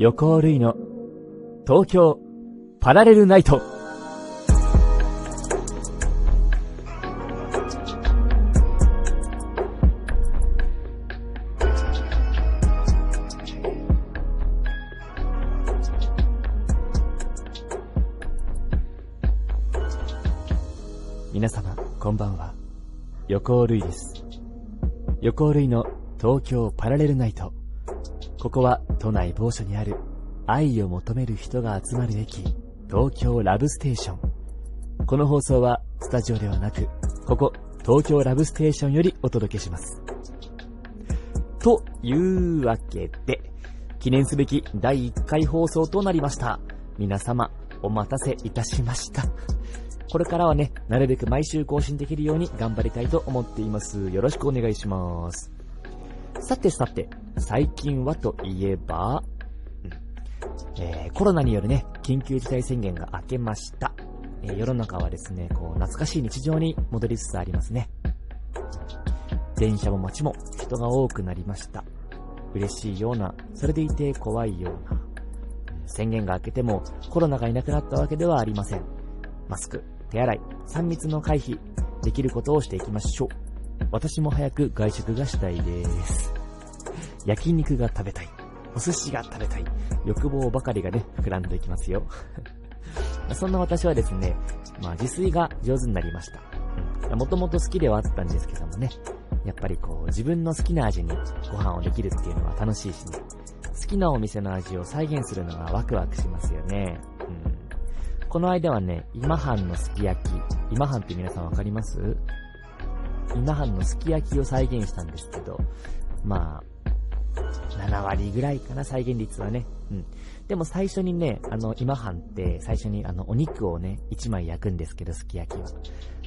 横尾類の東京パラレルナイト。皆様、こんばんは。横尾類です。横尾類の東京パラレルナイト。ここは都内某所にある愛を求める人が集まる駅、東京ラブステーション。この放送はスタジオではなく、ここ東京ラブステーションよりお届けします。というわけで、記念すべき第1回放送となりました。皆様、お待たせいたしました。これからはね、なるべく毎週更新できるように頑張りたいと思っています。よろしくお願いします。さてさて、最近はといえば、うんえーコロナによるね、緊急事態宣言が明けました。えー世の中はですね、こう、懐かしい日常に戻りつつありますね。電車も街も人が多くなりました。嬉しいような、それでいて怖いような。うん宣言が明けてもコロナがいなくなったわけではありません。マスク、手洗い、3密の回避、できることをしていきましょう。私も早く外食がしたいです。焼肉が食べたい。お寿司が食べたい。欲望ばかりがね、膨らんでいきますよ。そんな私はですね、まあ自炊が上手になりました。もともと好きではあったんですけどもね、やっぱりこう自分の好きな味にご飯をできるっていうのは楽しいしね、好きなお店の味を再現するのがワクワクしますよね。うん、この間はね、今半のすき焼き、今半って皆さんわかります？今半のすき焼きを再現したんですけど、まあ、7割ぐらいかな、再現率はね。うん。でも最初にね、あの、今半って最初にあの、お肉をね、1枚焼くんですけど、すき焼きは。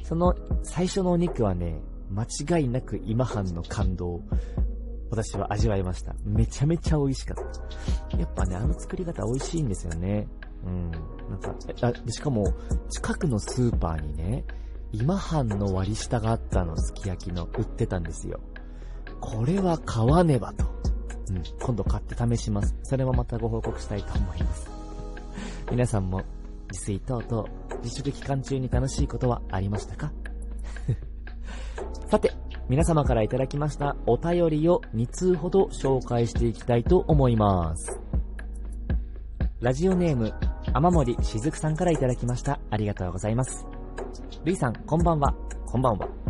その、最初のお肉はね、間違いなく今半の感動を私は味わいました。めちゃめちゃ美味しかった。やっぱね、あの作り方美味しいんですよね。うん。なんか、あしかも、近くのスーパーにね、今半の割り下があったの、すき焼きの、売ってたんですよ。これは買わねばと。うん。今度買って試します。それもまたご報告したいと思います。皆さんも、自炊等々、自粛期間中に楽しいことはありましたか？さて、皆様からいただきましたお便りを2通ほど紹介していきたいと思います。ラジオネーム、雨森しずくさんからいただきました。ありがとうございます。ルイさん、こんばんは。こんばんは。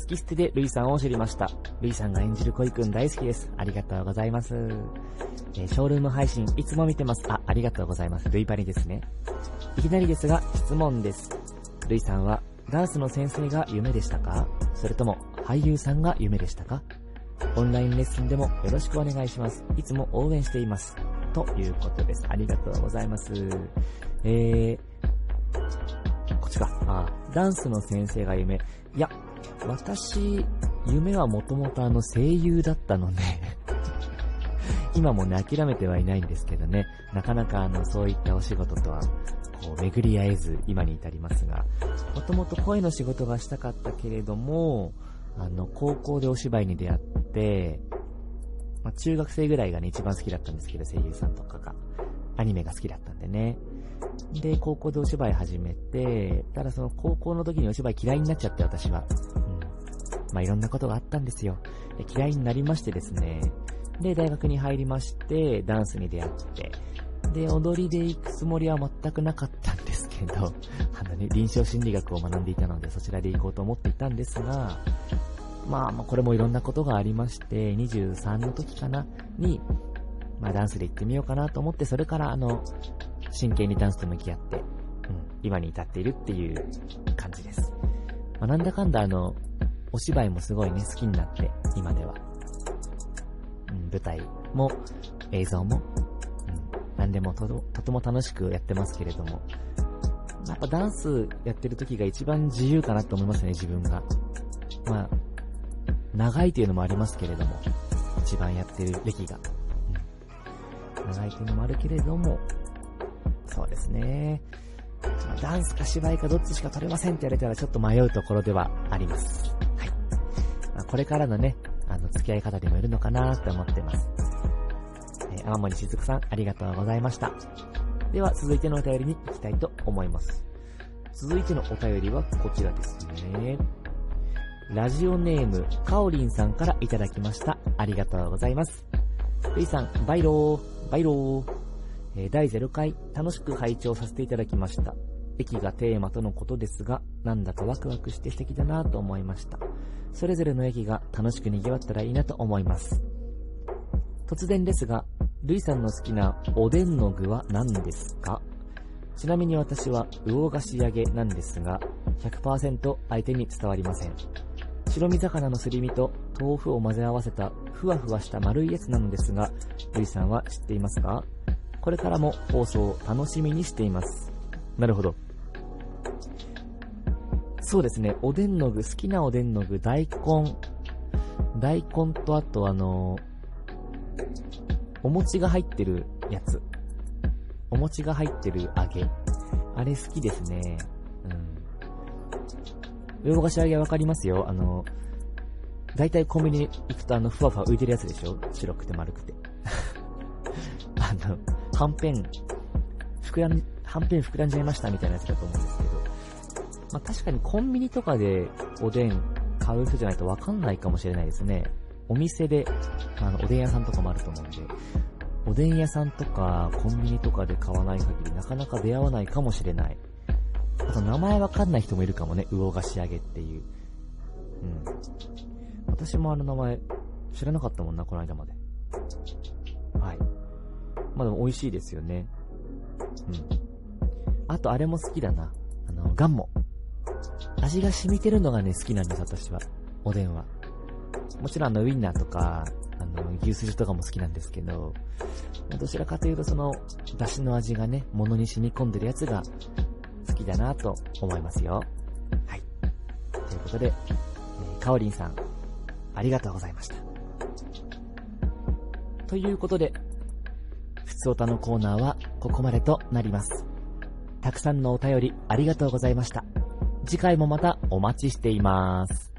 好き捨てでルイさんを知りました。ルイさんが演じる恋くん大好きです。ありがとうございます。えーショールーム配信いつも見てます。あ、ありがとうございます。ルイパリですね。いきなりですが、質問です。ルイさんは、ダンスの先生が夢でしたか？それとも、俳優さんが夢でしたか？オンラインレッスンでもよろしくお願いします。いつも応援しています。ということです。ありがとうございます。えー、こっちか。あ、ダンスの先生が夢。いや、私、夢はもともとあの声優だったので、今もね、諦めてはいないんですけどね、なかなかあの、そういったお仕事とは、こう、巡り合えず、今に至りますが、もともと声の仕事がしたかったけれども、あの、高校でお芝居に出会って、まあ、中学生ぐらいがね、一番好きだったんですけど、声優さんとかが。アニメが好きだったんでね。で、高校でお芝居始めて、ただその高校の時にお芝居嫌いになっちゃって、私は。うん。まあ、いろんなことがあったんですよ。嫌いになりましてですね。で、大学に入りまして、ダンスに出会って、で、踊りで行くつもりは全くなかったんですけど、あのね、臨床心理学を学んでいたので、そちらで行こうと思っていたんですが、まあ、まあ、これもいろんなことがありまして、23の時かな、に、まあ、ダンスで行ってみようかなと思って、それから、あの、真剣にダンスと向き合って、うん、今に至っているっていう感じです。まあ、なんだかんだ、あの、お芝居もすごいね、好きになって、今では。うん、舞台も、映像も、うん、何でもととても楽しくやってますけれども、やっぱダンスやってる時が一番自由かなと思いますね、自分が。まあ、長いというのもありますけれども、一番やってる歴が。うん、長いというのもあるけれども、そうですね。ダンスか芝居かどっちしか取れませんって言われたらちょっと迷うところではあります。はい。まあこれからのね、あの、付き合い方でもいるのかなって思ってます。えー玉森しずくさん、ありがとうございました。では、続いてのお便りに行きたいと思います。続いてのお便りはこちらですね。ラジオネーム、かおりんさんからいただきました。ありがとうございます。るいさん、バイロー、バイロー。え、第0回、楽しく拝聴させていただきました。駅がテーマとのことですが、なんだかワクワクして素敵だなと思いました。それぞれの駅が楽しく賑わったらいいなと思います。突然ですが、ルイさんの好きなおでんの具は何ですか？ちなみに私は魚菓子揚げなんですが、100%相手に伝わりません。白身魚のすり身と豆腐を混ぜ合わせたふわふわした丸いやつなのですが、ルイさんは知っていますか？これからも放送を楽しみにしています。なるほど。そうですね、おでんの具、好きなおでんの具、大根、大根とあとあの、お餅が入ってるやつ。お餅が入ってる揚げ。あれ好きですね。うん。魚菓子揚げわかりますよ。あの、だいたいコンビニ行くとあの、ふわふわ浮いてるやつでしょ？白くて丸くて。はんぺん、膨らん、はんぺん膨らんじゃいましたみたいなやつだと思うんですけど。まあ、確かにコンビニとかでおでん買う人じゃないとわかんないかもしれないですね。お店で、あの、おでん屋さんとかもあると思うんで、おでん屋さんとかコンビニとかで買わない限りなかなか出会わないかもしれない。あと名前わかんない人もいるかもね、魚菓子揚げっていう。うん。私もあの名前知らなかったもんな、この間まで。まあでも美味しいですよね。うん。あとあれも好きだな。あの、ガンモ。味が染みてるのがね、好きなんです、私は。おでんは。もちろんあの、ウィンナーとか、あの、牛すじとかも好きなんですけど、どちらかというとその、出汁の味がね、物に染み込んでるやつが好きだなと思いますよ。はい。ということで、えー、かおりんさん、ありがとうございました。ということで、ふつおたのコーナーはここまでとなります。たくさんのお便りありがとうございました。次回もまたお待ちしています。